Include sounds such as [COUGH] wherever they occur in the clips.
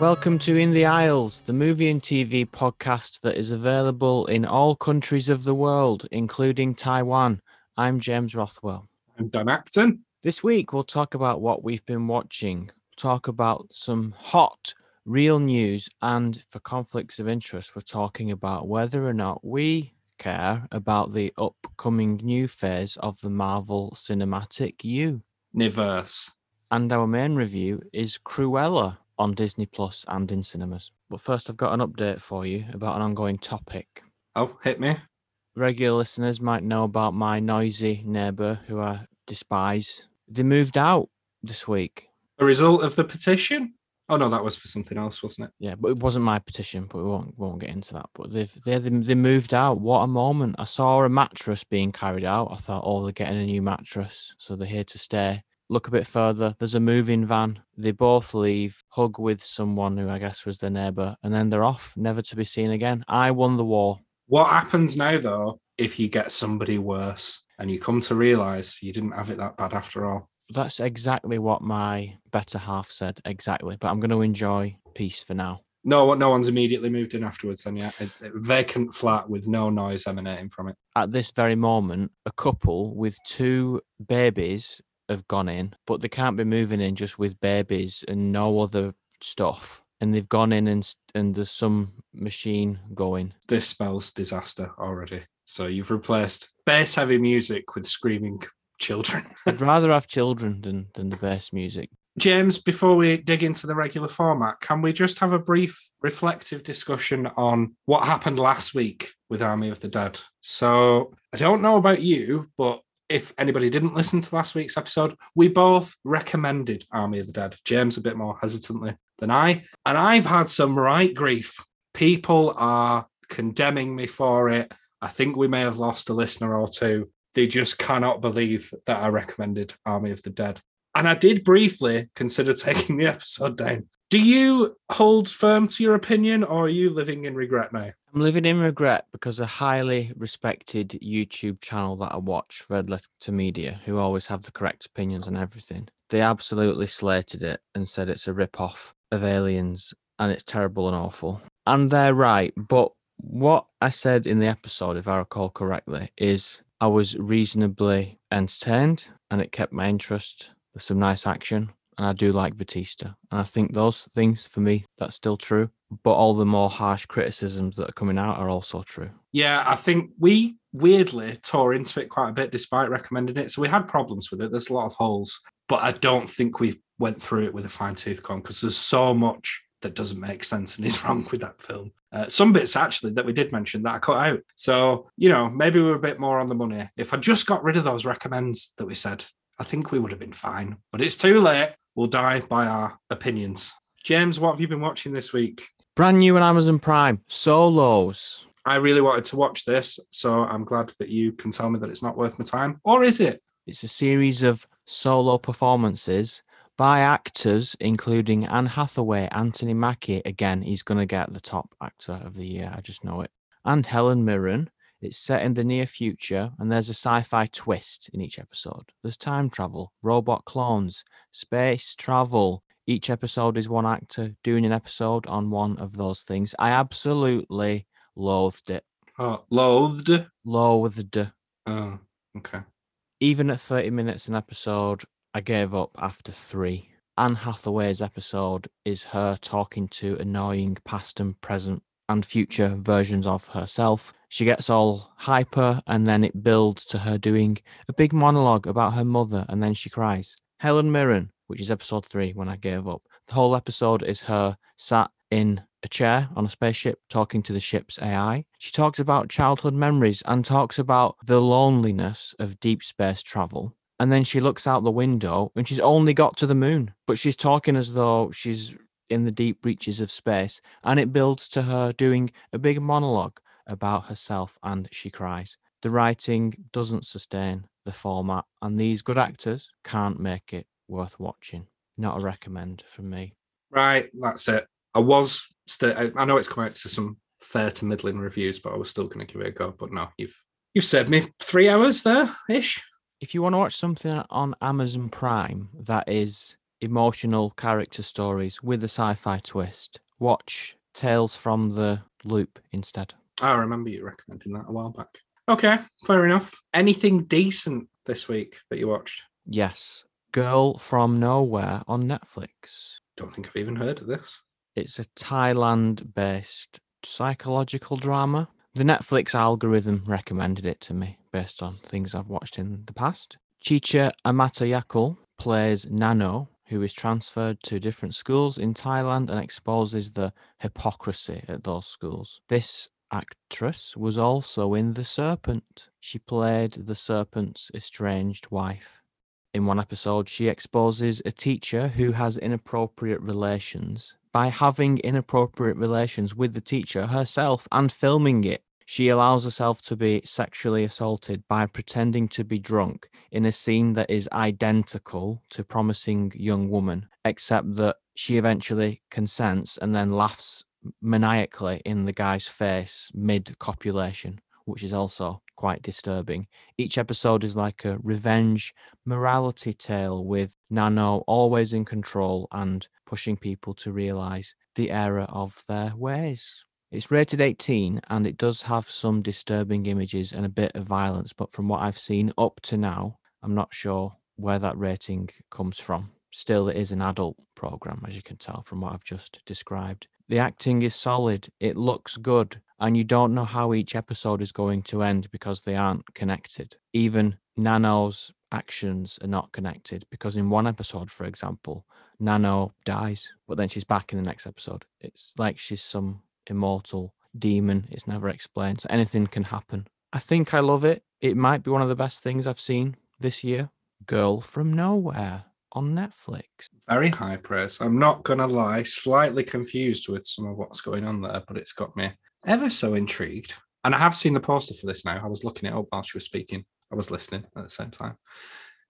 Welcome to In the Aisles, the movie and TV podcast that is available in all countries of the world, including Taiwan. I'm James Rothwell. I'm Dan Acton. This week, we'll talk about what we've been watching, talk about some hot, real news, and for conflicts of interest, we're talking about whether or not we care about the upcoming new phase of the Marvel Cinematic U. Universe. And our main review is Cruella on Disney Plus and in cinemas. But first, I've got an update for you about an ongoing topic. Oh, hit me. Regular listeners might know about my noisy neighbour who I despise. They moved out this week. A result of the petition? Oh no, that was for something else, wasn't it? Yeah, but it wasn't my petition. But we won't won't get into that. But they've they they moved out. What a moment! I saw a mattress being carried out. I thought, oh, they're getting a new mattress, so they're here to stay look a bit further. There's a moving van. They both leave, hug with someone who I guess was their neighbour, and then they're off, never to be seen again. I won the war. What happens now, though, if you get somebody worse and you come to realise you didn't have it that bad after all? That's exactly what my better half said. Exactly. But I'm going to enjoy peace for now. No, no one's immediately moved in afterwards. Then, yeah, it's a vacant flat with no noise emanating from it. At this very moment, a couple with two babies have gone in, but they can't be moving in just with babies and no other stuff. And they've gone in and and there's some machine going. This spells disaster already. So you've replaced bass heavy music with screaming children. [LAUGHS] I'd rather have children than than the best music. James, before we dig into the regular format, can we just have a brief reflective discussion on what happened last week with Army of the Dead? So I don't know about you, but if anybody didn't listen to last week's episode, we both recommended Army of the Dead. James a bit more hesitantly than I. And I've had some right grief. People are condemning me for it. I think we may have lost a listener or two. They just cannot believe that I recommended Army of the Dead. And I did briefly consider [LAUGHS] taking the episode down. Do you hold firm to your opinion or are you living in regret now? I'm living in regret because a highly respected YouTube channel that I watch, Red Letter to Media, who always have the correct opinions on everything, they absolutely slated it and said it's a rip-off of Aliens and it's terrible and awful. And they're right. But what I said in the episode, if I recall correctly, is I was reasonably entertained and it kept my interest. There's some nice action and I do like Batista. And I think those things for me, that's still true. But all the more harsh criticisms that are coming out are also true. Yeah, I think we weirdly tore into it quite a bit despite recommending it. So we had problems with it. There's a lot of holes, but I don't think we went through it with a fine tooth comb because there's so much that doesn't make sense and is [LAUGHS] wrong with that film. Uh, some bits actually that we did mention that I cut out. So, you know, maybe we were a bit more on the money. If I just got rid of those recommends that we said, I think we would have been fine. But it's too late We'll die by our opinions. James, what have you been watching this week? Brand new on Amazon Prime, Solos. I really wanted to watch this, so I'm glad that you can tell me that it's not worth my time. Or is it? It's a series of solo performances by actors, including Anne Hathaway, Anthony Mackie. Again, he's going to get the top actor of the year. I just know it. And Helen Mirren. It's set in the near future, and there's a sci fi twist in each episode. There's time travel, robot clones, space travel. Each episode is one actor doing an episode on one of those things. I absolutely loathed it. Oh, loathed? Loathed. Oh, okay. Even at 30 minutes an episode, I gave up after three. Anne Hathaway's episode is her talking to annoying past and present and future versions of herself. She gets all hyper, and then it builds to her doing a big monologue about her mother, and then she cries. Helen Mirren, which is episode three when I gave up. The whole episode is her sat in a chair on a spaceship talking to the ship's AI. She talks about childhood memories and talks about the loneliness of deep space travel. And then she looks out the window and she's only got to the moon, but she's talking as though she's in the deep reaches of space. And it builds to her doing a big monologue about herself and she cries. The writing doesn't sustain the format, and these good actors can't make it worth watching. Not a recommend from me. Right, that's it. I was still, I know it's come out to some fair to middling reviews, but I was still going to give it a go. But no, you've you've saved me three hours there ish. If you want to watch something on Amazon Prime that is emotional character stories with a sci-fi twist, watch Tales from the Loop instead. I remember you recommending that a while back. Okay, fair enough. Anything decent this week that you watched? Yes, Girl from Nowhere on Netflix. Don't think I've even heard of this. It's a Thailand based psychological drama. The Netflix algorithm recommended it to me based on things I've watched in the past. Chicha Amatayakul plays Nano, who is transferred to different schools in Thailand and exposes the hypocrisy at those schools. This actress was also in The Serpent. She played the serpent's estranged wife. In one episode, she exposes a teacher who has inappropriate relations by having inappropriate relations with the teacher herself and filming it. She allows herself to be sexually assaulted by pretending to be drunk in a scene that is identical to Promising Young Woman, except that she eventually consents and then laughs maniacally in the guy's face mid copulation, which is also quite disturbing. Each episode is like a revenge morality tale with Nano always in control and pushing people to realize the error of their ways. It's rated 18 and it does have some disturbing images and a bit of violence, but from what I've seen up to now, I'm not sure where that rating comes from. Still, it is an adult program, as you can tell from what I've just described. The acting is solid, it looks good, and you don't know how each episode is going to end because they aren't connected. Even Nano's actions are not connected because in one episode, for example, Nano dies, but then she's back in the next episode. It's like she's some immortal demon. It's never explained. So anything can happen. I think I love it. It might be one of the best things I've seen this year. Girl from Nowhere on Netflix. Very high praise. I'm not going to lie, slightly confused with some of what's going on there, but it's got me ever so intrigued. And I have seen the poster for this now. I was looking it up while she was speaking. I was listening at the same time.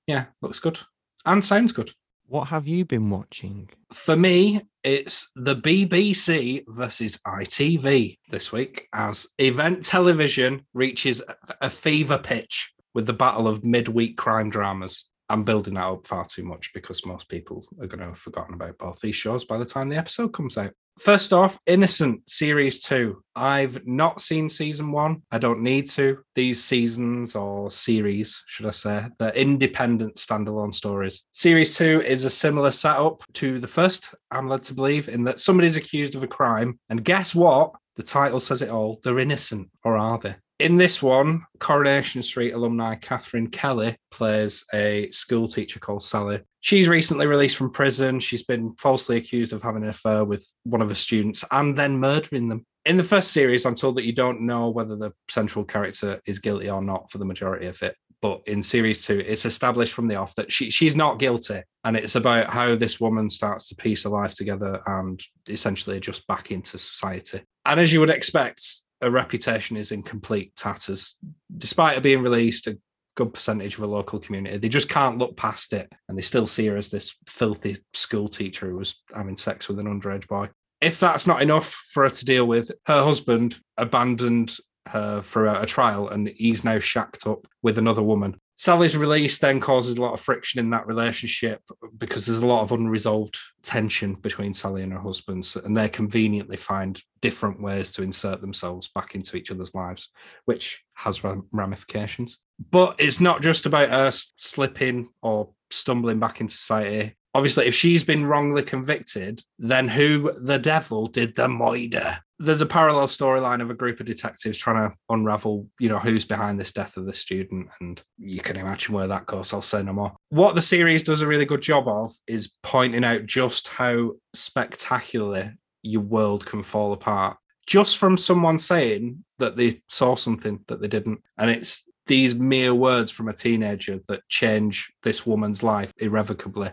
Yeah, looks good and sounds good. What have you been watching? For me, it's the BBC versus ITV this week as event television reaches a fever pitch with the battle of midweek crime dramas. I'm building that up far too much because most people are going to have forgotten about both these shows by the time the episode comes out. First off, Innocent Series 2. I've not seen season one. I don't need to. These seasons or series, should I say, they're independent standalone stories. Series 2 is a similar setup to the first, I'm led to believe, in that somebody's accused of a crime. And guess what? The title says it all. They're innocent, or are they? In this one, Coronation Street alumni Catherine Kelly plays a school teacher called Sally. She's recently released from prison. She's been falsely accused of having an affair with one of her students and then murdering them. In the first series, I'm told that you don't know whether the central character is guilty or not for the majority of it. But in series two, it's established from the off that she, she's not guilty. And it's about how this woman starts to piece her life together and essentially adjust back into society. And as you would expect, a reputation is in complete tatters. Despite her being released, a good percentage of a local community, they just can't look past it. And they still see her as this filthy school teacher who was having sex with an underage boy. If that's not enough for her to deal with, her husband abandoned her throughout a trial and he's now shacked up with another woman. Sally's release then causes a lot of friction in that relationship because there's a lot of unresolved tension between Sally and her husband, and they conveniently find different ways to insert themselves back into each other's lives, which has ramifications. But it's not just about her slipping or stumbling back into society. Obviously, if she's been wrongly convicted, then who the devil did the murder? there's a parallel storyline of a group of detectives trying to unravel, you know, who's behind this death of the student, and you can imagine where that goes. I'll say no more. What the series does a really good job of is pointing out just how spectacularly your world can fall apart just from someone saying that they saw something that they didn't, and it's these mere words from a teenager that change this woman's life irrevocably.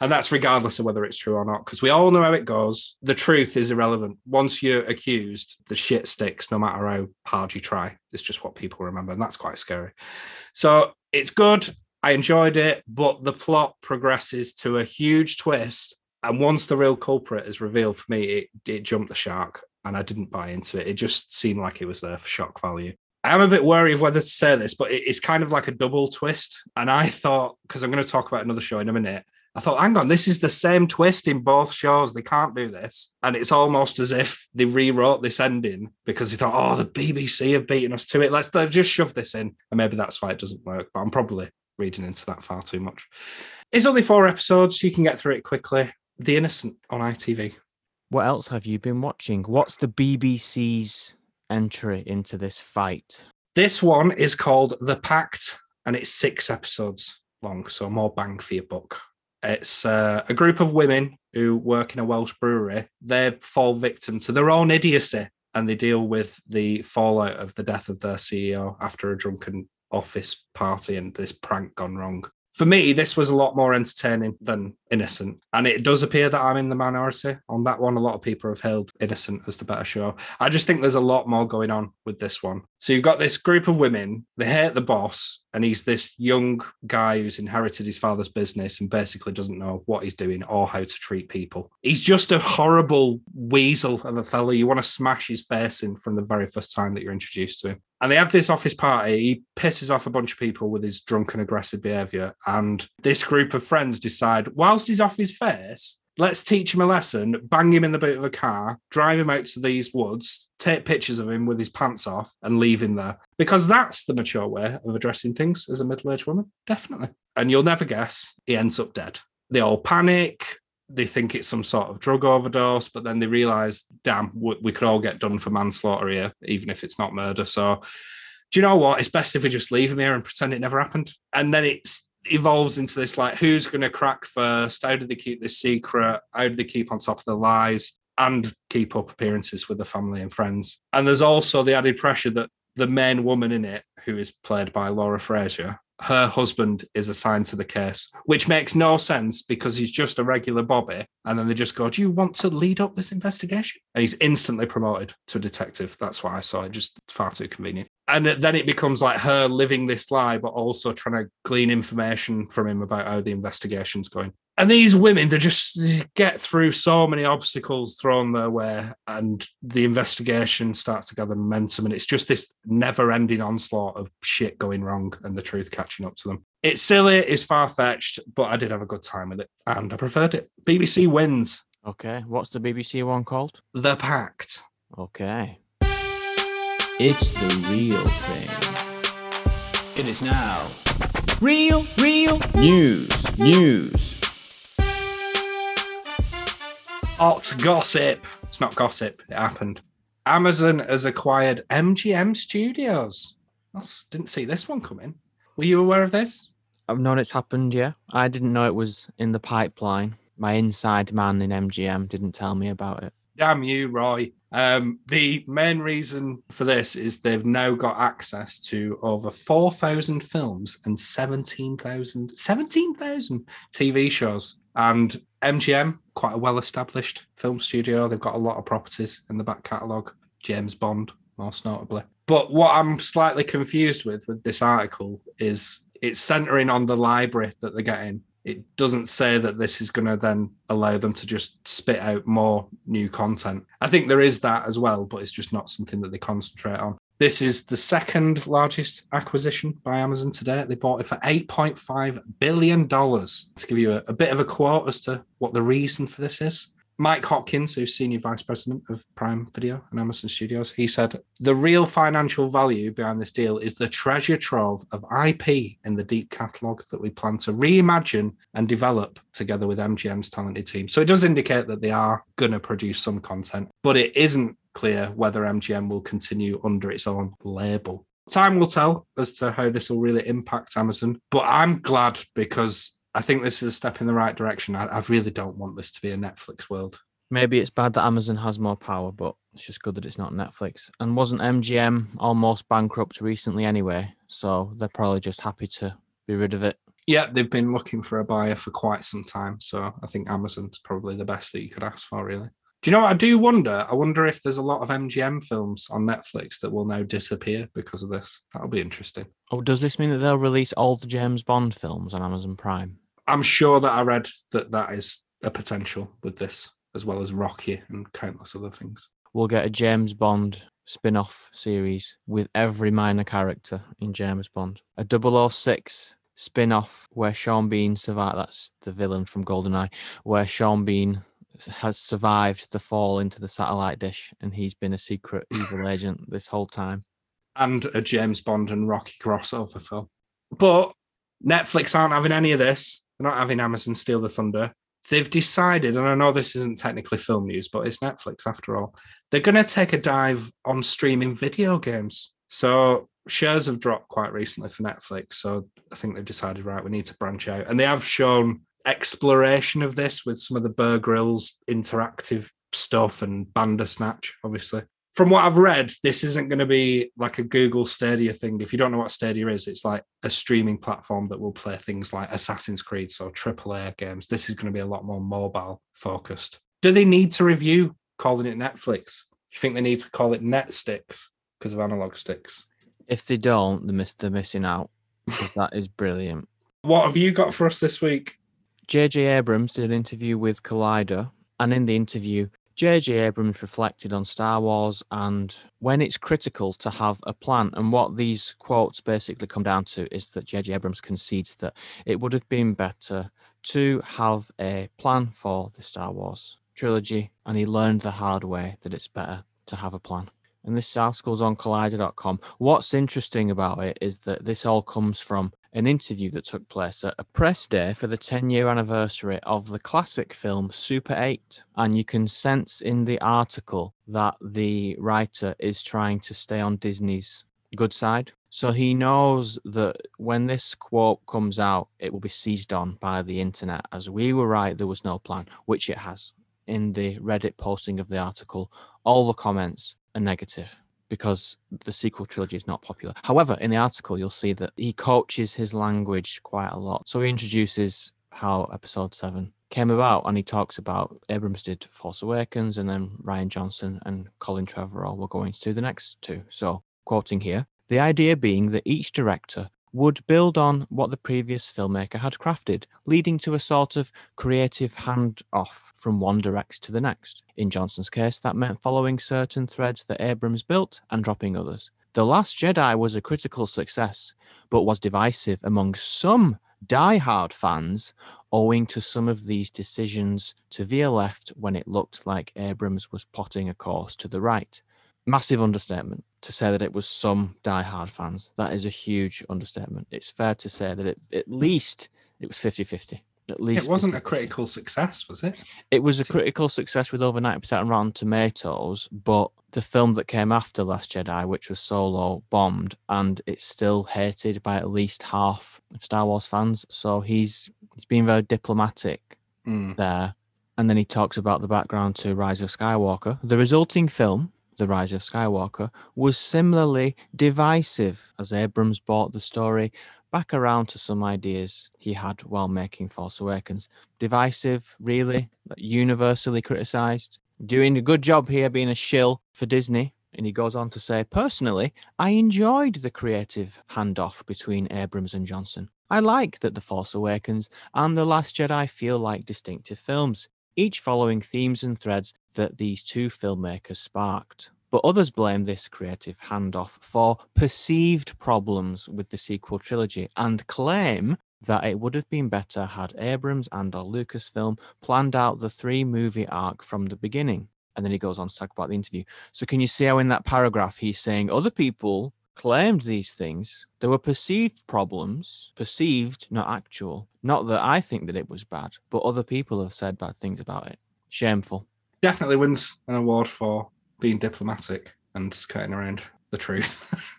And that's regardless of whether it's true or not, because we all know how it goes. The truth is irrelevant. Once you're accused, the shit sticks no matter how hard you try. It's just what people remember. And that's quite scary. So it's good. I enjoyed it, but the plot progresses to a huge twist. And once the real culprit is revealed for me, it, it jumped the shark. and I didn't buy into it. It just seemed like it was there for shock value. I am a bit wary of whether to say this, but it's kind of like a double twist. And I thought, because I'm going to talk about another show in a minute, I thought, hang on, this is the same twist in both shows. They can't do this. And it's almost as if they rewrote this ending because they thought, oh, the BBC have beaten us to it. Let's, let's just shove this in. And maybe that's why it doesn't work. But I'm probably reading into that far too much. It's only four episodes. You can get through it quickly. The Innocent on ITV. What else have you been watching? What's the BBC's entry into this fight? This one is called The Pact and it's six episodes long. So more bang for your buck. It's uh, a group of women who work in a Welsh brewery. They fall victim to their own idiocy and they deal with the fallout of the death of their CEO after a drunken office party and this prank gone wrong for me, this was a lot more entertaining than Innocent. And it does appear that I'm in the minority on that one. A lot of people have hailed Innocent as the better show. I just think there's a lot more going on with this one. So you've got this group of women, they hate the boss, and he's this young guy who's inherited his father's business and basically doesn't know what he's doing or how to treat people. He's just a horrible weasel of a fellow. You want to smash his face in from the very first time that you're introduced to him and they have this office party. He pisses off a bunch of people with his drunken, aggressive behavior. And this group of friends decide, whilst he's off his face, let's teach him a lesson, bang him in the boot of a car, drive him out to these woods, take pictures of him with his pants off, and leave him there. Because that's the mature way of addressing things as a middle aged woman. Definitely. And you'll never guess, he ends up dead. They all panic they think it's some sort of drug overdose, but then they realize, damn, we could all get done for manslaughter here, even if it's not murder. So, do you know what? It's best if we just leave him here and pretend it never happened. And then it evolves into this like, who's going to crack first? How do they keep this secret? How do they keep on top of the lies and keep up appearances with the family and friends? And there's also the added pressure that the main woman in it, who is played by Laura Fraser, her husband is assigned to the case, which makes no sense because he's just a regular Bobby. And then they just go, Do you want to lead up this investigation? And he's instantly promoted to a detective. That's why I saw it, just far too convenient. And then it becomes like her living this lie, but also trying to glean information from him about how the investigation's going. And these women they just get through so many obstacles thrown their way and the investigation starts to gather momentum and it's just this never-ending onslaught of shit going wrong and the truth catching up to them. It's silly it's far-fetched but i did have a good time with it and i preferred it. Bbc wins. Okay what's the bbc one called? The pact. Okay it's the real thing it is now real real news news hot gossip. It's not gossip, it happened. Amazon has acquired MGM Studios. I didn't see this one coming. Were you aware of this? I've known it's happened, yeah. I didn't know it was in the pipeline. My inside man in MGM didn't tell me about it. Damn you, Roy. Um, the main reason for this is they've now got access to over 4,000 films and 17,000 17,000 TV shows. And MGM, quite a well established film studio. They've got a lot of properties in the back catalogue, James Bond, most notably. But what I'm slightly confused with with this article is it's centering on the library that they're getting. It doesn't say that this is going to then allow them to just spit out more new content. I think there is that as well, but it's just not something that they concentrate on. This is the second largest acquisition by Amazon today. They bought it for $8.5 billion. To give you a, a, bit of a quote as to what the reason for this is, Mike Hopkins, who's senior vice president of Prime Video and Amazon Studios, he said the real financial value behind this deal is the treasure trove of IP in the deep catalogue that we plan to reimagine and develop together with MGM's talented team. So it does indicate that they are going to produce some content, but it isn't clear whether MGM will continue under its own label. Time will tell as to how this will really impact Amazon, but I'm glad because I think this is a step in the right direction. I, I really don't want this to be a Netflix world. Maybe it's bad that Amazon has more power, but it's just good that it's not Netflix. And wasn't MGM almost bankrupt recently anyway? So they're probably just happy to be rid of it. Yeah, they've been looking for a buyer for quite some time. So I think Amazon's probably the best that you could ask for, really. Do you know what I do wonder? I wonder if there's a lot of MGM films on Netflix that will now disappear because of this. That'll be interesting. Oh, does this mean that they'll release all the James Bond films on Amazon Prime? I'm sure that I read that that is a potential with this, as well as Rocky and countless other things. we'll get a James Bond spin off series with every minor character in James Bond. A 006 spin off where Sean Bean survived. That's the villain from GoldenEye, where Sean Bean has survived the fall into the satellite dish and he's been a secret [LAUGHS] evil agent this whole time. And a James Bond and Rocky crossover film. But Netflix aren't having any of this. They're not having Amazon steal the thunder. They've decided, and I know this isn't technically film news, but it's Netflix after all. They're going to take a dive on streaming video games. So shares have dropped quite recently for Netflix. So I think they've decided, right, we need to branch out. And they have shown exploration of this with some of the Bear Grylls interactive stuff and Bandersnatch, obviously. From what I've read, this isn't going to be like a Google Stadia thing. If you don't know what Stadia is, it's like a streaming platform that will play things like Assassin's Creed, so AAA games. This is going to be a lot more mobile focused. Do they need to review calling it Netflix? You think they need to call it Netsticks because of analog sticks? If they don't, they're, miss- they're missing out because that is brilliant. [LAUGHS] What have you got for us this week? J.J. Abrams did an interview with Collider, and in the interview, J.J. Abrams reflected on Star Wars and when it's critical to have a plan. And what these quotes basically come down to is that J.J. Abrams concedes that it would have been better to have a plan for the Star Wars trilogy, and he learned the hard way that it's better to have a plan. And this article's on collider.com. What's interesting about it is that this all comes from an interview that took place at a press day for the 10 year anniversary of the classic film Super 8. And you can sense in the article that the writer is trying to stay on Disney's good side. So he knows that when this quote comes out, it will be seized on by the internet as we were right, there was no plan, which it has. In the Reddit posting of the article, all the comments are negative because the sequel trilogy is not popular. However, in the article, you'll see that he coaches his language quite a lot. So he introduces how episode seven came about and he talks about Abrams did Force Awakens and then Rian Johnson and Colin Trevorrow were going to do the next two. So, quoting here, the idea being that each director would build on what the previous filmmaker had crafted, leading to a sort of creative handoff from one direct to the next. In Johnson's case, that meant following certain threads that Abrams built and dropping others. The Last Jedi was a critical success, but was divisive among some die-hard fans owing to some of these decisions to veer left when it looked like Abrams was plotting a course to the right. Massive understatement to say that it was some die-hard fans. That is a huge understatement. It's fair to say that it, at least it was 50-50. At least It wasn't a 50-50. critical success, was it? It was a critical success with over 90% on Rotten Tomatoes, but the film that came after Last Jedi, which was Solo, bombed, and it's still hated by at least half of Star Wars fans. So he's he's been very diplomatic Mm. there. And then he talks about the background to Rise of Skywalker. The resulting film, The Rise of Skywalker, was similarly divisive as Abrams brought the story back around to some ideas he had while making Force Awakens. Divisive, really, universally criticized. Doing a good job here being a shill for Disney. And he goes on to say, personally, I enjoyed the creative handoff between Abrams and Johnson. I like that The Force Awakens and The Last Jedi feel like distinctive films, each following themes and threads that these two filmmakers sparked. But others blame this creative handoff for perceived problems with the sequel trilogy and claim that it would have been better had Abrams and or Lucasfilm planned out the three movie arc from the beginning. And then he goes on to talk about the interview. So can you see how in that paragraph he's saying other people claimed these things. There were perceived problems, perceived, not actual. Not that I think that it was bad, but other people have said bad things about it. Shameful. Definitely wins an award for being diplomatic and skirting around the truth. [LAUGHS]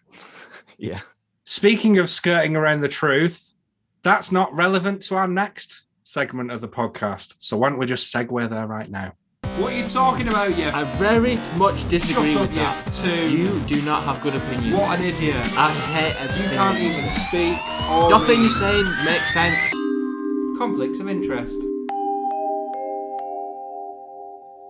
Yeah. Speaking of skirting around the truth, that's not relevant to our next segment of the podcast. So why don't we just segue there right now? What are you talking about, you? I very much disagree Shut up, with you that. two. You do not have good opinions. What an idiot. I hate You everything. can't you even speak. or Nothing you're saying makes sense. Conflicts of interest.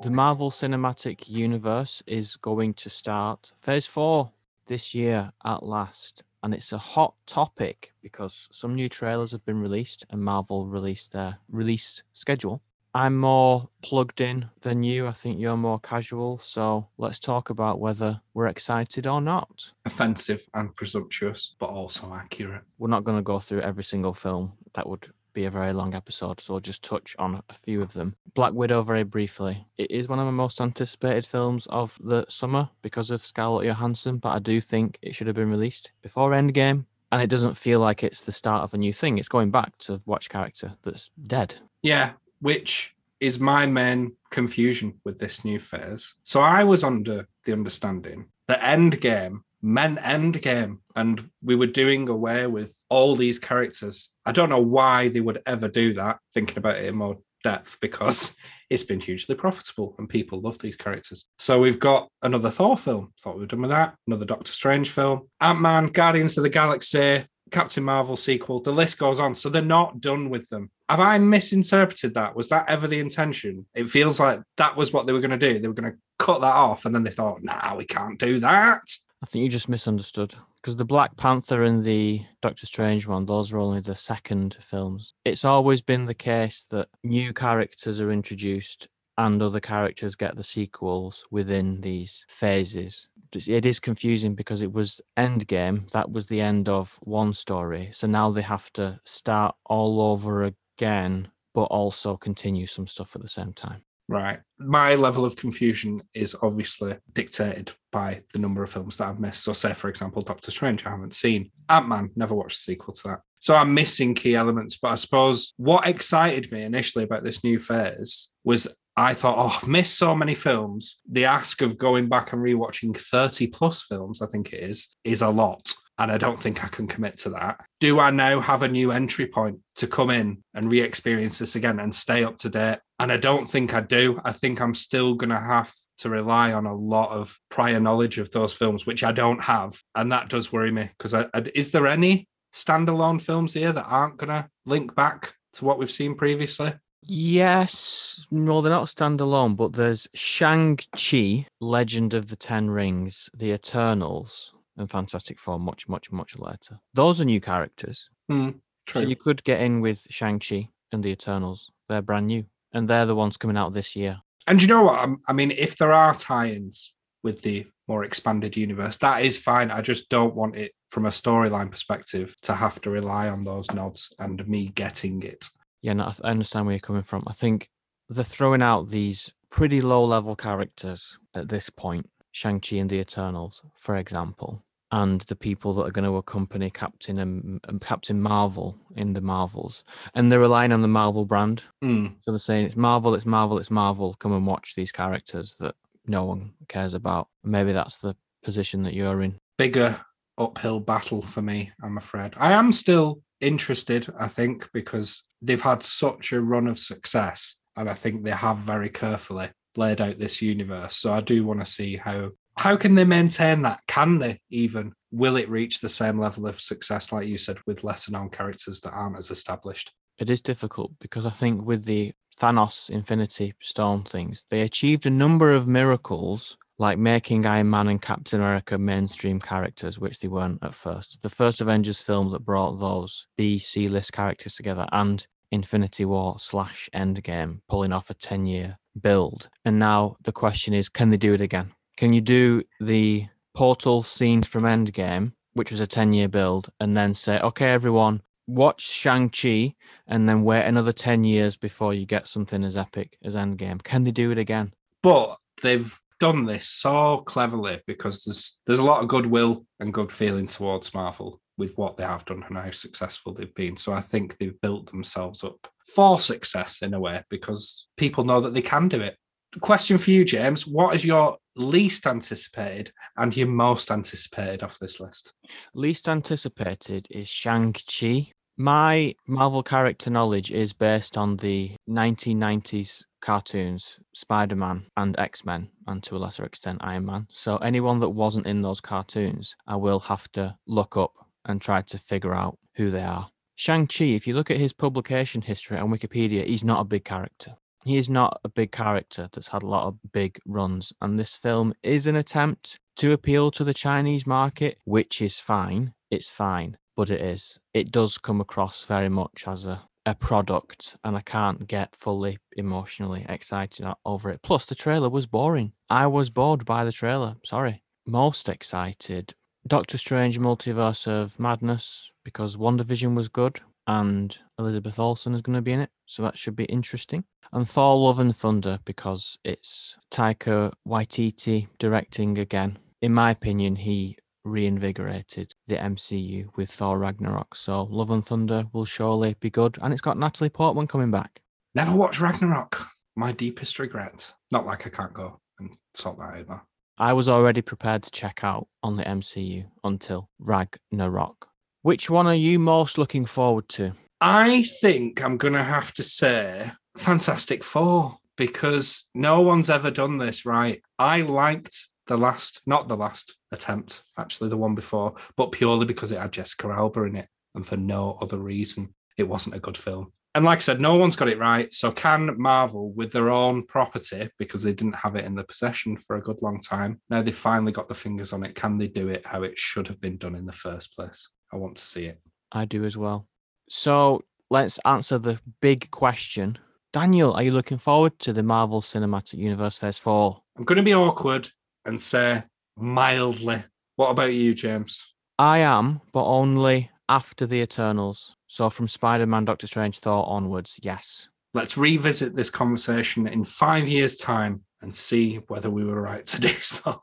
The Marvel Cinematic Universe is going to start phase four this year at last. And it's a hot topic because some new trailers have been released and Marvel released their release schedule. I'm more plugged in than you. I think you're more casual. So let's talk about whether we're excited or not. Offensive and presumptuous, but also accurate. We're not going to go through every single film. That would be a very long episode, so I'll just touch on a few of them. Black Widow, very briefly. It is one of my most anticipated films of the summer because of Scarlett Johansson, but I do think it should have been released before Endgame. And it doesn't feel like it's the start of a new thing. It's going back to watch character that's dead. Yeah, which is my main confusion with this new phase. So I was under the understanding the that Endgame meant Endgame, and we were doing away with all these characters. I don't know why they would ever do that, thinking about it in more depth, because [LAUGHS] it's been hugely profitable and people love these characters. So we've got another Thor film. Thought we were done with that. Another Doctor Strange film. Ant Man, Guardians of the Galaxy, Captain Marvel sequel. The list goes on. So they're not done with them. Have I misinterpreted that? Was that ever the intention? It feels like that was what they were going to do. They were going to cut that off, and then they thought, "Nah, we can't do that." I think you just misunderstood because the Black Panther and the Doctor Strange one, those are only the second films. It's always been the case that new characters are introduced and other characters get the sequels within these phases. It is confusing because it was Endgame, that was the end of one story. So now they have to start all over again, but also continue some stuff at the same time. Right. My level of confusion is obviously dictated by the number of films that I've missed. So, say, for example, Doctor Strange, I haven't seen. Ant Man, never watched the sequel to that. So, I'm missing key elements. But I suppose what excited me initially about this new phase was I thought, oh, I've missed so many films. The ask of going back and rewatching 30 plus films, I think it is, is a lot and I don't think I can commit to that. Do I now have a new entry point to come in and re experience this again and stay up to date? And I don't think I do. I think I'm still going to have to rely on a lot of prior knowledge of those films, which I don't have. And that does worry me because is there any standalone films here that aren't going to link back to what we've seen previously? Yes, no, they're not standalone, but there's Shang-Chi, Legend of the Ten Rings, The Eternals, and Fantastic Four much, much, much later. Those are new characters. Mm, so you could get in with Shang-Chi and the Eternals. They're brand new. And they're the ones coming out this year. And you know what? I mean, if there are tie-ins with the more expanded universe, that is fine. I just don't want it from a storyline perspective to have to rely on those nods and me getting it. Yeah, no, I understand where you're coming from. I think they're throwing out these pretty low level characters at this point Shang-Chi and the Eternals, for example, and the people that are going to accompany Captain and, and Captain Marvel in the Marvels. And they're relying on the Marvel brand. Mm. So they're saying it's Marvel, it's Marvel, it's Marvel. Come and watch these characters that no one cares about. Maybe that's the position that you're in. Bigger uphill battle for me, I'm afraid. I am still interested, I think, because they've had such a run of success. And I think they have very carefully laid out this universe. So I do want to see how how can they maintain that? Can they even? Will it reach the same level of success, like you said, with lesser known characters that aren't as established? It is difficult because I think with the Thanos Infinity Stone things, they achieved a number of miracles, like making Iron Man and Captain America mainstream characters, which they weren't at first. The first Avengers film that brought those B, C list characters together and Infinity War slash Endgame, pulling off a 10 year build. And now the question is can they do it again? Can you do the portal scene from Endgame, which was a 10 year build, and then say, okay, everyone, watch Shang-Chi and then wait another 10 years before you get something as epic as Endgame? Can they do it again? But they've done this so cleverly because there's there's a lot of goodwill and good feeling towards Marvel with what they have done and how successful they've been. So I think they've built themselves up for success in a way because people know that they can do it. Question for you, James. What is your least anticipated and your most anticipated off this list? Least anticipated is Shang-Chi. My Marvel character knowledge is based on the 1990s cartoons, Spider Man and X Men, and to a lesser extent, Iron Man. So, anyone that wasn't in those cartoons, I will have to look up and tried to figure out who they are. Shang-Chi, if you look at his publication history on Wikipedia, he's not a big character. He is not a big character that's had a lot of big runs. And this film is an attempt to appeal to the Chinese market, which is fine. It's fine, but it is. It does come across very much as a a product and I can't get fully emotionally excited over it. Plus, the trailer was boring. I was bored by the trailer. Sorry. Most excited. Doctor Strange Multiverse of Madness because WandaVision was good and Elizabeth Olsen is going to be in it. So that should be interesting. And Thor Love and Thunder because it's Taika Waititi directing again. In my opinion, he reinvigorated the MCU with Thor Ragnarok. So Love and Thunder will surely be good. And it's got Natalie Portman coming back. Never watched Ragnarok. My deepest regret. Not like I can't go and sort that out. I was already prepared to check out on the MCU until Ragnarok. Which one are you most looking forward to? I think I'm going to have to say Fantastic Four because no one's ever done this right. I liked the last, not the last attempt, actually the one before, but purely because it had Jessica Alba in it and for no other reason. It wasn't a good film. And like I said, no one's got it right. So can Marvel, with their own property, because they didn't have it in their possession for a good long time, now they've finally got the fingers on it, can they do it how it should have been done in the first place? I want to see it. I do as well. So let's answer the big question. Daniel, are you looking forward to the Marvel Cinematic Universe Phase 4? I'm going to be awkward and say mildly. What about you, James? I am, but only after the Eternals. So from Spider Man, Doctor Strange, Thor onwards, yes. Let's revisit this conversation in five years' time and see whether we were right to do so.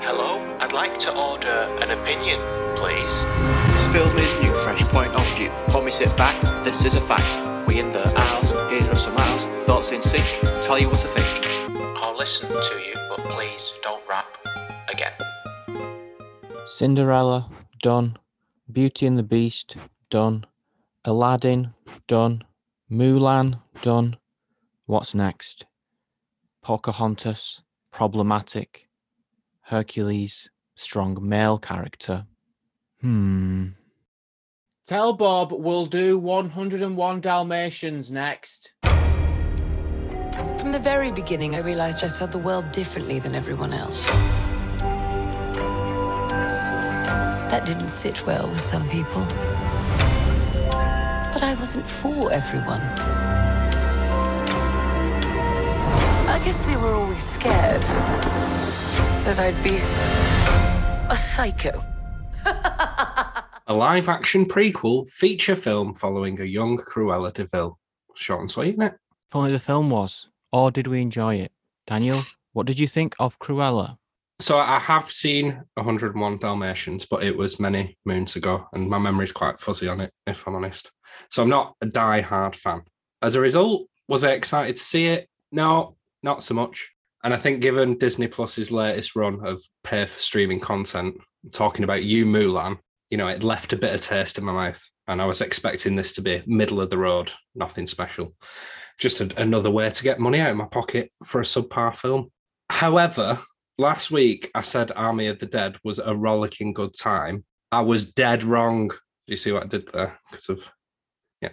Hello, I'd like to order an opinion, please. This film is new, fresh point of view. When we sit back, this is a fact. We in the aisles, here are some aisles, thoughts in sync, tell you what to think. I'll listen to you, but please don't rap again. Cinderella, done. Beauty and the Beast, done. Aladdin, done. Mulan, done. What's next? Pocahontas, problematic. Hercules, strong male character. Hmm. Tell Bob we'll do 101 Dalmatians next. From the very beginning, I realized I saw the world differently than everyone else. That didn't sit well with some people. But I wasn't for everyone. I guess they were always scared that I'd be a psycho. [LAUGHS] A live action prequel feature film following a young Cruella de Vil. Short and sweet, isn't it? If only the film was. Or did we enjoy it? Daniel, what did you think of Cruella? So I have seen 101 Dalmatians, but it was many moons ago, and my memory's quite fuzzy on it, if I'm honest. So I'm not a die-hard fan. As a result, was I excited to see it? No, not so much. And I think given Disney Plus's latest run of pay for streaming content, talking about you, Mulan, you know, it left a bitter taste in my mouth. And I was expecting this to be middle of the road, nothing special. Just a, another way to get money out of my pocket for a subpar film. However, last week I said Army of the Dead was a rollicking good time. I was dead wrong. Do you see what I did there? Because of yeah.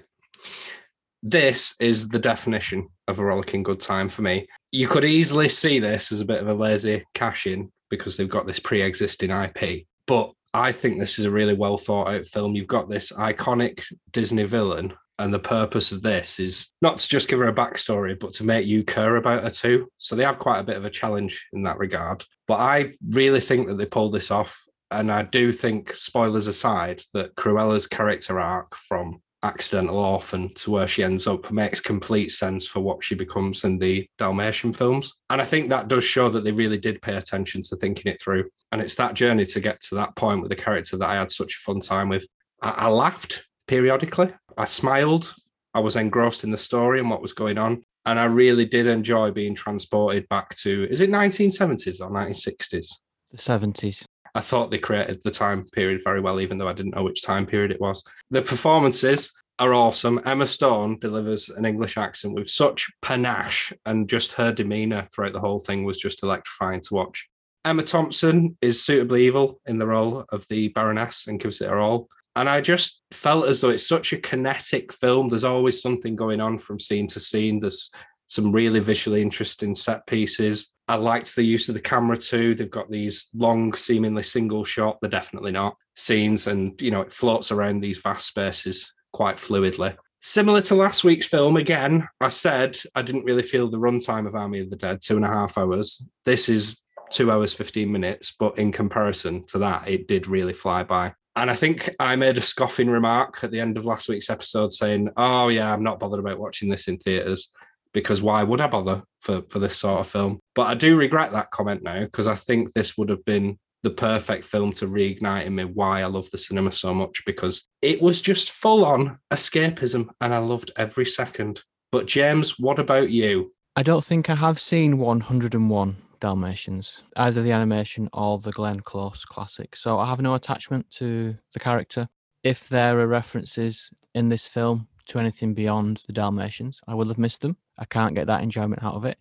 This is the definition of a rollicking good time for me. You could easily see this as a bit of a lazy cash in because they've got this pre existing IP. But I think this is a really well thought out film. You've got this iconic Disney villain, and the purpose of this is not to just give her a backstory, but to make you care about her too. So they have quite a bit of a challenge in that regard. But I really think that they pulled this off. And I do think, spoilers aside, that Cruella's character arc from accidental orphan to where she ends up makes complete sense for what she becomes in the Dalmatian films. And I think that does show that they really did pay attention to thinking it through. And it's that journey to get to that point with the character that I had such a fun time with. I, I laughed periodically, I smiled, I was engrossed in the story and what was going on. And I really did enjoy being transported back to, is it 1970s or 1960s? The 70s. I thought they created the time period very well, even though I didn't know which time period it was. The performances are awesome. Emma Stone delivers an English accent with such panache, and just her demeanor throughout the whole thing was just electrifying to watch. Emma Thompson is suitably evil in the role of the Baroness and gives it her all. And I just felt as though it's such a kinetic film. There's always something going on from scene to scene. There's some really visually interesting set pieces. I liked the use of the camera too. They've got these long, seemingly single shot, they're definitely not scenes, and you know, it floats around these vast spaces quite fluidly. Similar to last week's film, again, I said I didn't really feel the runtime of Army of the Dead, two and a half hours. This is two hours, 15 minutes, but in comparison to that, it did really fly by. And I think I made a scoffing remark at the end of last week's episode saying, Oh, yeah, I'm not bothered about watching this in theatres because why would I bother for, for this sort of film? But I do regret that comment now because I think this would have been the perfect film to reignite in me why I love the cinema so much because it was just full on escapism and I loved every second. But James, what about you? I don't think I have seen 101 Dalmatians, either the animation or the Glenn Close classic. So I have no attachment to the character. If there are references in this film to anything beyond the Dalmatians, I will have missed them. I can't get that enjoyment out of it.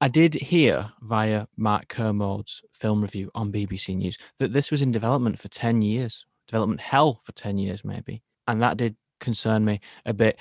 I did hear via Mark Kermode's film review on BBC News that this was in development for 10 years, development hell for 10 years, maybe. And that did concern me a bit.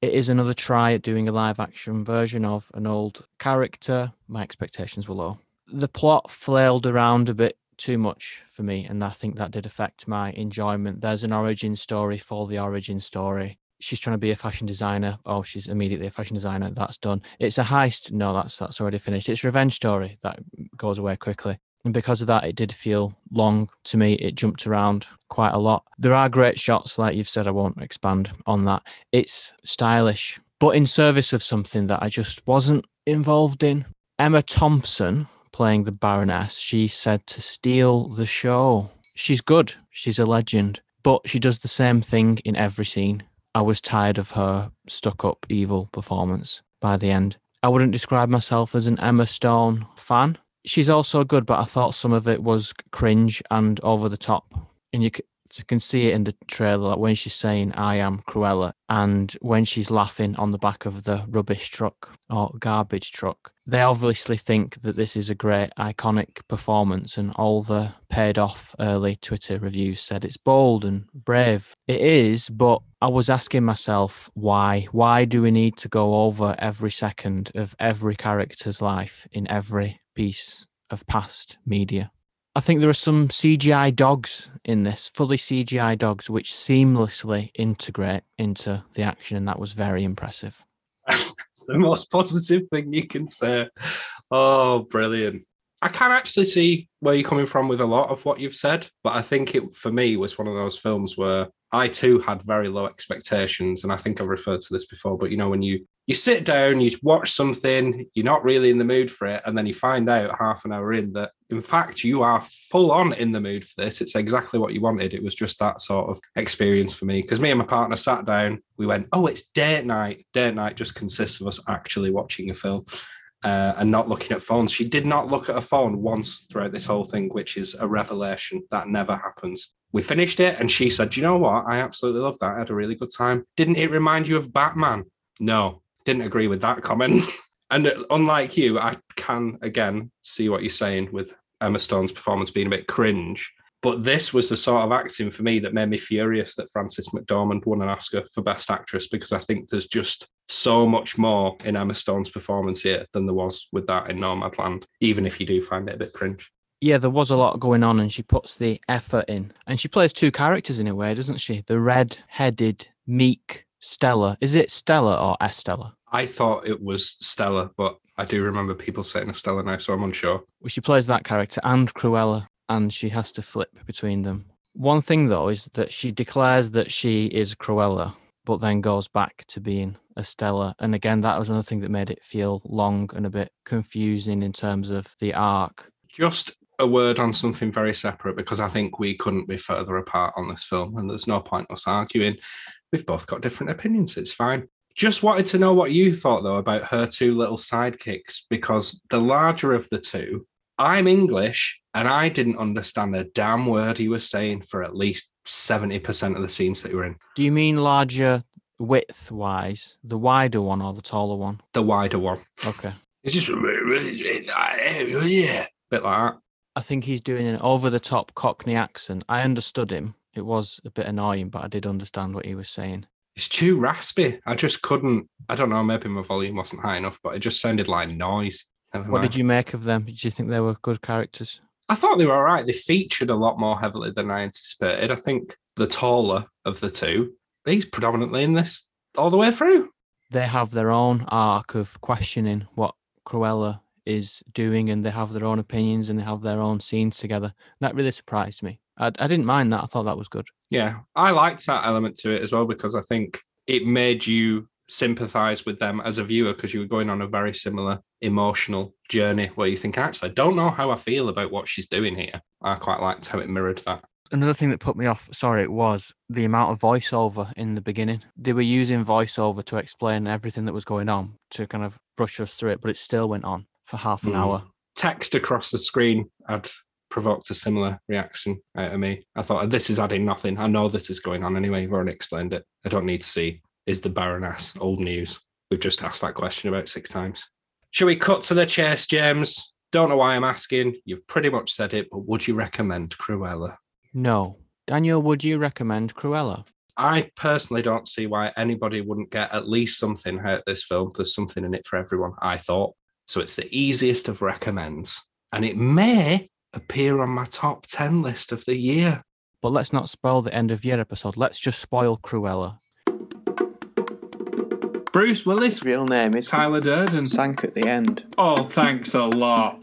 It is another try at doing a live action version of an old character. My expectations were low. The plot flailed around a bit too much for me, and I think that did affect my enjoyment. There's an origin story for the origin story she's trying to be a fashion designer. Oh, she's immediately a fashion designer. That's done. It's a heist. No, that's that's already finished. It's a revenge story that goes away quickly. And because of that, it did feel long to me. It jumped around quite a lot. There are great shots, like you've said. I won't expand on that. It's stylish, but in service of something that I just wasn't involved in. Emma Thompson playing the Baroness, she said to steal the show. She's good. She's a legend, but she does the same thing in every scene I was tired of her stuck up evil performance by the end. I wouldn't describe myself as an Emma Stone fan. She's also good, but I thought some of it was cringe and over the top. And you, you can see it in the trailer like when she's saying "I am Cruella" and when she's laughing on the back of the rubbish truck or garbage truck. They obviously think that this is a great iconic performance, and all the paid off early Twitter reviews said it's bold and brave. It is, but I was asking myself why. Why do we need to go over every second of every character's life in every piece of past media? I think there are some CGI dogs in this, fully CGI dogs, which seamlessly integrate into the action, and that was very impressive. [LAUGHS] That's the most positive thing you can say. Oh, brilliant. I can actually see where you're coming from with a lot of what you've said, but I think it for me was one of those films where I too had very low expectations, and I think I've referred to this before. But you know, when you you sit down, you watch something, you're not really in the mood for it, and then you find out half an hour in that in fact you are full on in the mood for this. It's exactly what you wanted. It was just that sort of experience for me because me and my partner sat down. We went, "Oh, it's date night." Date night just consists of us actually watching a film uh, and not looking at phones. She did not look at a phone once throughout this whole thing, which is a revelation. That never happens. We finished it, and she said, "Do you know what? I absolutely love that. I had a really good time. Didn't it remind you of Batman?" No, didn't agree with that comment. [LAUGHS] and uh, unlike you, I can again see what you're saying with Emma Stone's performance being a bit cringe. But this was the sort of acting for me that made me furious that Frances McDormand won an Oscar for Best Actress because I think there's just so much more in Emma Stone's performance here than there was with that in Nomadland, even if you do find it a bit cringe. Yeah, there was a lot going on, and she puts the effort in. And she plays two characters in a way, doesn't she? The red headed, meek Stella. Is it Stella or Estella? I thought it was Stella, but I do remember people saying Estella now, so I'm unsure. Well, she plays that character and Cruella and she has to flip between them. One thing though is that she declares that she is Cruella, but then goes back to being Estella. And again, that was another thing that made it feel long and a bit confusing in terms of the arc. Just a word on something very separate because I think we couldn't be further apart on this film, and there's no point us arguing. We've both got different opinions. It's fine. Just wanted to know what you thought though about her two little sidekicks because the larger of the two, I'm English and I didn't understand a damn word he was saying for at least 70% of the scenes that we were in. Do you mean larger width wise, the wider one or the taller one? The wider one. Okay. It's just, really, really, yeah, bit like that. I think he's doing an over the top Cockney accent. I understood him. It was a bit annoying, but I did understand what he was saying. It's too raspy. I just couldn't, I don't know, maybe my volume wasn't high enough, but it just sounded like noise. Never what mind. did you make of them? Did you think they were good characters? I thought they were all right. They featured a lot more heavily than I anticipated. I think the taller of the two, he's predominantly in this all the way through. They have their own arc of questioning what Cruella is doing, and they have their own opinions and they have their own scenes together. That really surprised me. I, I didn't mind that. I thought that was good. Yeah, I liked that element to it as well because I think it made you sympathize with them as a viewer because you were going on a very similar emotional journey where you think, actually, I don't know how I feel about what she's doing here. I quite liked how it mirrored that. Another thing that put me off, sorry, it was the amount of voiceover in the beginning. They were using voiceover to explain everything that was going on to kind of brush us through it, but it still went on for half an Mm. hour. Text across the screen had provoked a similar reaction out of me. I thought, this is adding nothing. I know this is going on anyway. You've already explained it. I don't need to see. Is the Baroness old news? We've just asked that question about six times. Shall we cut to the chase, James? Don't know why I'm asking. You've pretty much said it, but would you recommend Cruella? No. Daniel, would you recommend Cruella? I personally don't see why anybody wouldn't get at least something out of this film. There's something in it for everyone, I thought. So it's the easiest of recommends. And it may appear on my top 10 list of the year. But let's not spoil the end of year episode. Let's just spoil Cruella. Bruce Willis, His real name is Tyler Durden. Sank at the end. Oh, thanks a lot.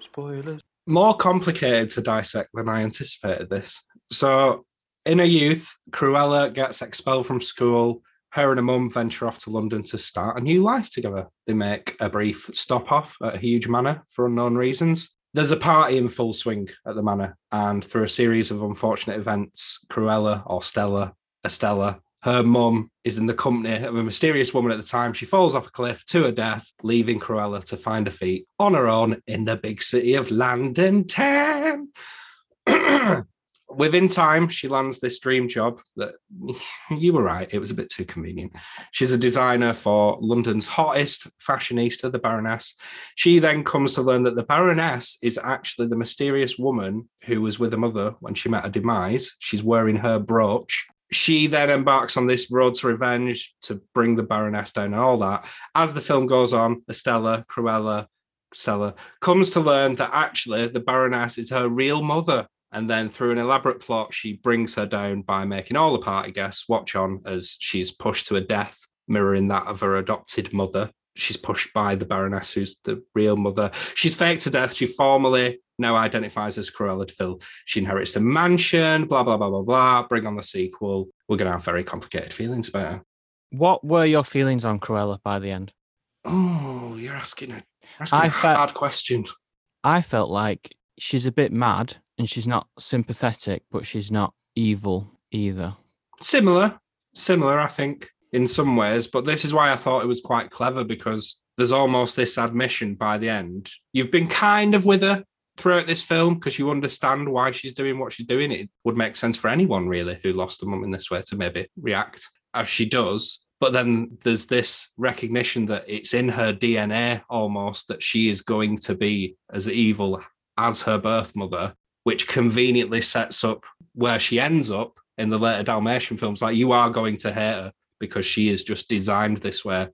Spoilers. More complicated to dissect than I anticipated this. So, in her youth, Cruella gets expelled from school. Her and her mum venture off to London to start a new life together. They make a brief stop off at a huge manor for unknown reasons. There's a party in full swing at the manor, and through a series of unfortunate events, Cruella or Stella, Estella, her mum is in the company of a mysterious woman at the time. She falls off a cliff to her death, leaving Cruella to find her feet on her own in the big city of London Town. [CLEARS THROAT] Within time, she lands this dream job that [LAUGHS] you were right, it was a bit too convenient. She's a designer for London's hottest fashionista, the Baroness. She then comes to learn that the Baroness is actually the mysterious woman who was with her mother when she met her demise. She's wearing her brooch. She then embarks on this road to revenge to bring the Baroness down and all that. As the film goes on, Estella, Cruella, Stella comes to learn that actually the Baroness is her real mother. And then through an elaborate plot, she brings her down by making all the party guests watch on as she's pushed to a death, mirroring that of her adopted mother. She's pushed by the Baroness, who's the real mother. She's faked to death. She formally now identifies as Cruella de Vil. She inherits the mansion, blah, blah, blah, blah, blah. Bring on the sequel. We're going to have very complicated feelings about her. What were your feelings on Cruella by the end? Oh, you're asking a, asking I a fe- hard question. I felt like she's a bit mad and she's not sympathetic, but she's not evil either. similar similar i think in some ways but this is why i thought it was quite clever because there's almost this admission by the end you've been kind of with her throughout this film because you understand why she's doing what she's doing it would make sense for anyone really who lost a mum in this way to maybe react as she does but then there's this recognition that it's in her dna almost that she is going to be as evil as her birth mother which conveniently sets up where she ends up in the later Dalmatian films. Like you are going to hate her because she is just designed this way.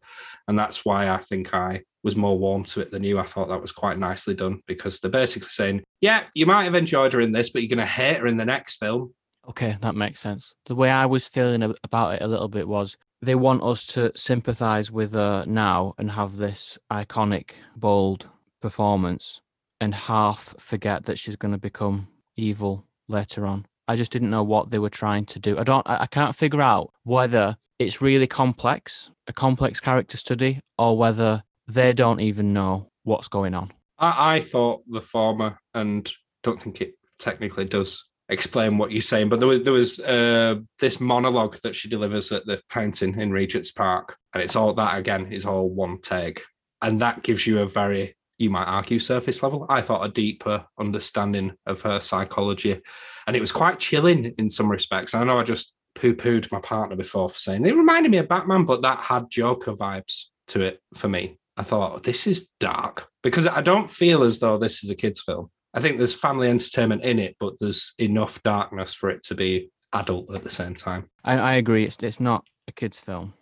And that's why I think I was more warm to it than you. I thought that was quite nicely done because they're basically saying, yeah, you might have enjoyed her in this, but you're going to hate her in the next film. Okay, that makes sense. The way I was feeling about it a little bit was they want us to sympathize with her now and have this iconic, bold performance and half forget that she's going to become evil later on. I just didn't know what they were trying to do. I don't I, can't figure out whether it's really complex, a complex character study, or whether they don't even know what's going on. I, I thought the former, and don't think it technically does explain what you're saying, but there was there was uh, this monologue that she delivers at the fountain in Regent's Park, and it's all that again is all one take, and that gives you a very you might argue surface level. I thought a deeper understanding of her psychology, and it was quite chilling in some respects. I know I just poo pooed my partner before for saying it reminded me of Batman, but that had Joker vibes to it for me. I thought this is dark because I don't feel as though this is a kids' film. I think there's family entertainment in it, but there's enough darkness for it to be adult at the same time. I, I agree. It's it's not a kids' film.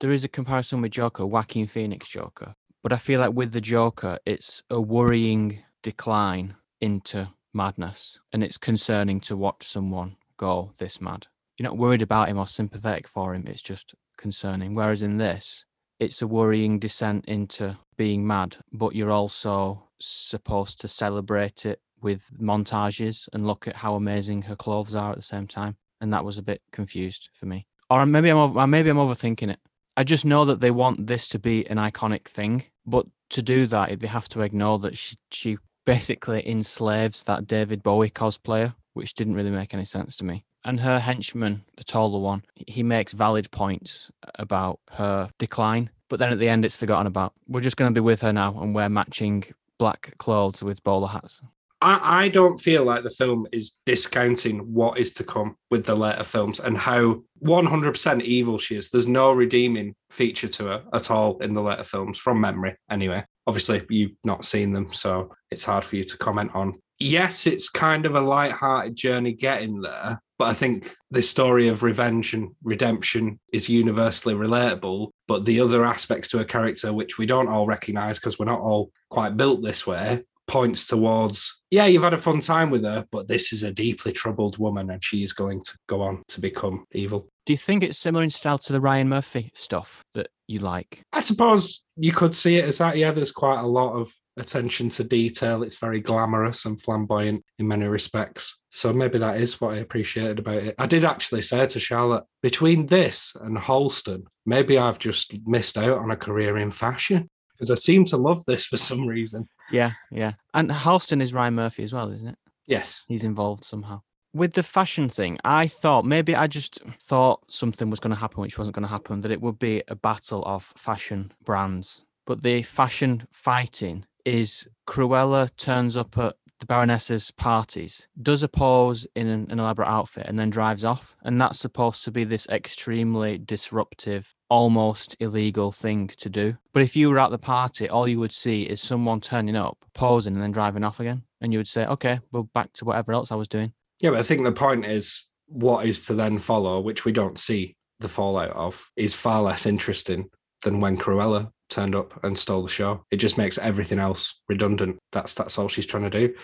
There is a comparison with Joker, Joaquin Phoenix Joker, but I feel like with the Joker, it's a worrying decline into madness, and it's concerning to watch someone go this mad. you're not worried about him or sympathetic for him. It's just concerning. Whereas in this, it's a worrying descent into being mad, but you're also supposed to celebrate it with montages and look at how amazing her clothes are at the same time. And that was a bit confused for me. Or maybe I'm over, maybe I'm overthinking it. I just know that they want this to be an iconic thing, but to do that, they have to ignore that she she basically enslaves that David Bowie cosplayer, which didn't really make any sense to me. And her henchman, the taller one, he makes valid points about her decline, but then at the end, it's forgotten about. We're just going to be with her now and wear matching black clothes with bowler hats. I, I don't feel like the film is discounting what is to come with the later films and how 100% evil she is. There's no redeeming feature to her at all in the later films, from memory anyway. Obviously, you've not seen them, so it's hard for you to comment on. Yes, it's kind of a light-hearted journey getting there, but I think the story of revenge and redemption is universally relatable. But the other aspects to a character, which we don't all recognize because we're not all quite built this way, points towards yeah you've had a fun time with her but this is a deeply troubled woman and she is going to go on to become evil. Do you think it's similar in style to the Ryan Murphy stuff that you like? i suppose you could see it as that yeah there's quite a lot of attention to detail. It's very glamorous and flamboyant in many respects. So maybe that is what i appreciated about it. I did actually say to charlotte between this and Halston maybe i've just missed out on a career in fashion because i seem to love this for some reason Yeah, yeah. And Halston is Ryan Murphy as well, isn't it? yes He's involved somehow. With the fashion thing, I thought maybe I just thought something was going to happen, which wasn't going to happen, that it would be a battle of fashion brands. But the fashion fighting is Cruella turns up at the Baroness's parties, does a pose in an, an elaborate outfit, and then drives off. And that's supposed to be this extremely disruptive, almost illegal thing to do. But if you were at the party, all you would see is someone turning up, posing, and then driving off again. And you would say, okay, well, back to whatever else I was doing. Yeah, but I think the point is what is to then follow, which we don't see the fallout of, is far less interesting than when Cruella turned up and stole the show. It just makes everything else redundant. That's that's all she's trying to do.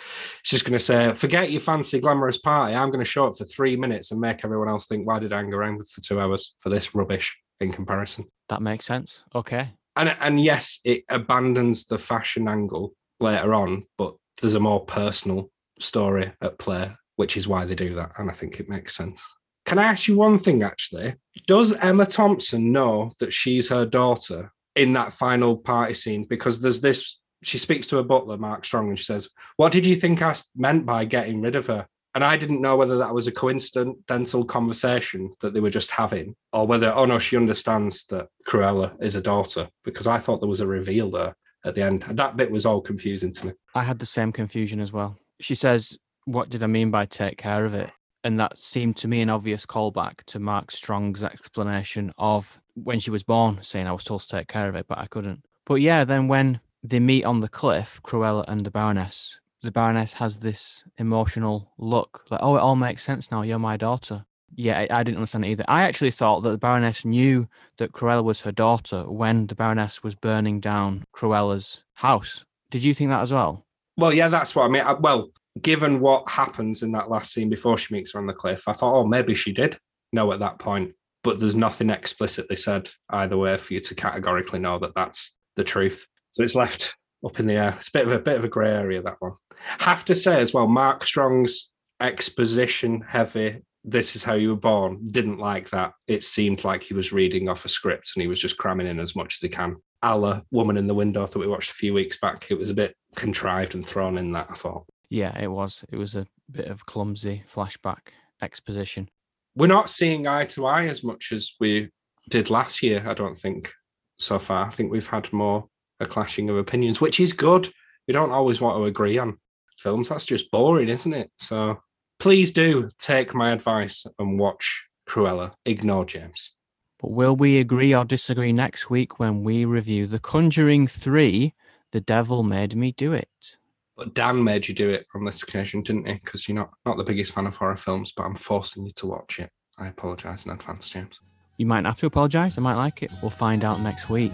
She's just going to say, "Forget your fancy glamorous party. I'm going to show up for three minutes and make everyone else think, why did I hang around for two hours for this rubbish in comparison?" That makes sense. Okay. And and yes, it abandons the fashion angle later on, but there's a more personal story at play, which is why they do that. And I think it makes sense. Can I ask you one thing actually? Does Emma Thompson know that she's her daughter in that final party scene? Because there's this, she speaks to her butler, Mark Strong, and she says, What did you think I meant by getting rid of her? And I didn't know whether that was a coincidental conversation that they were just having, or whether, oh no, she understands that Cruella is a daughter, because I thought there was a reveal there at the end. That bit was all confusing to me. I had the same confusion as well. She says, What did I mean by take care of it? And that seemed to me an obvious callback to Mark Strong's explanation of when she was born, saying I was told to take care of it, but I couldn't. But yeah, then when they meet on the cliff, Cruella and the Baroness, the Baroness has this emotional look like, Oh, it all makes sense now. You're my daughter. Yeah, I, I didn't understand it either. I actually thought that the Baroness knew that Cruella was her daughter when the Baroness was burning down Cruella's house. Did you think that as well? Well, yeah, that's what I mean. I- Well, given what happens in that last scene before she meets her on the cliff, I thought, oh, maybe she did know at that point. But there's nothing explicitly said either way for you to categorically know that that's the truth. So it's left up in the air. It's a bit of a bit of a grey area that one. Have to say as well, Mark Strong's exposition heavy. This is how you were born. Didn't like that. It seemed like he was reading off a script and he was just cramming in as much as he can. Allah, Woman in the Window that we watched a few weeks back. It was a bit contrived and thrown in that. I thought. Yeah, it was. It was a bit of clumsy flashback exposition. We're not seeing eye to eye as much as we did last year, I don't think, so far. I think we've had more a clashing of opinions, which is good. We don't always want to agree on films. That's just boring, isn't it? So please do take my advice and watch Cruella. Ignore James. But will we agree or disagree next week when we review The Conjuring 3 The Devil Made Me Do It? But Dan made you do it on this occasion, didn't he? Because you're not, not the biggest fan of horror films, but I'm forcing you to watch it. I apologise in advance, James. You might have to apologise. I might like it. We'll find out next week.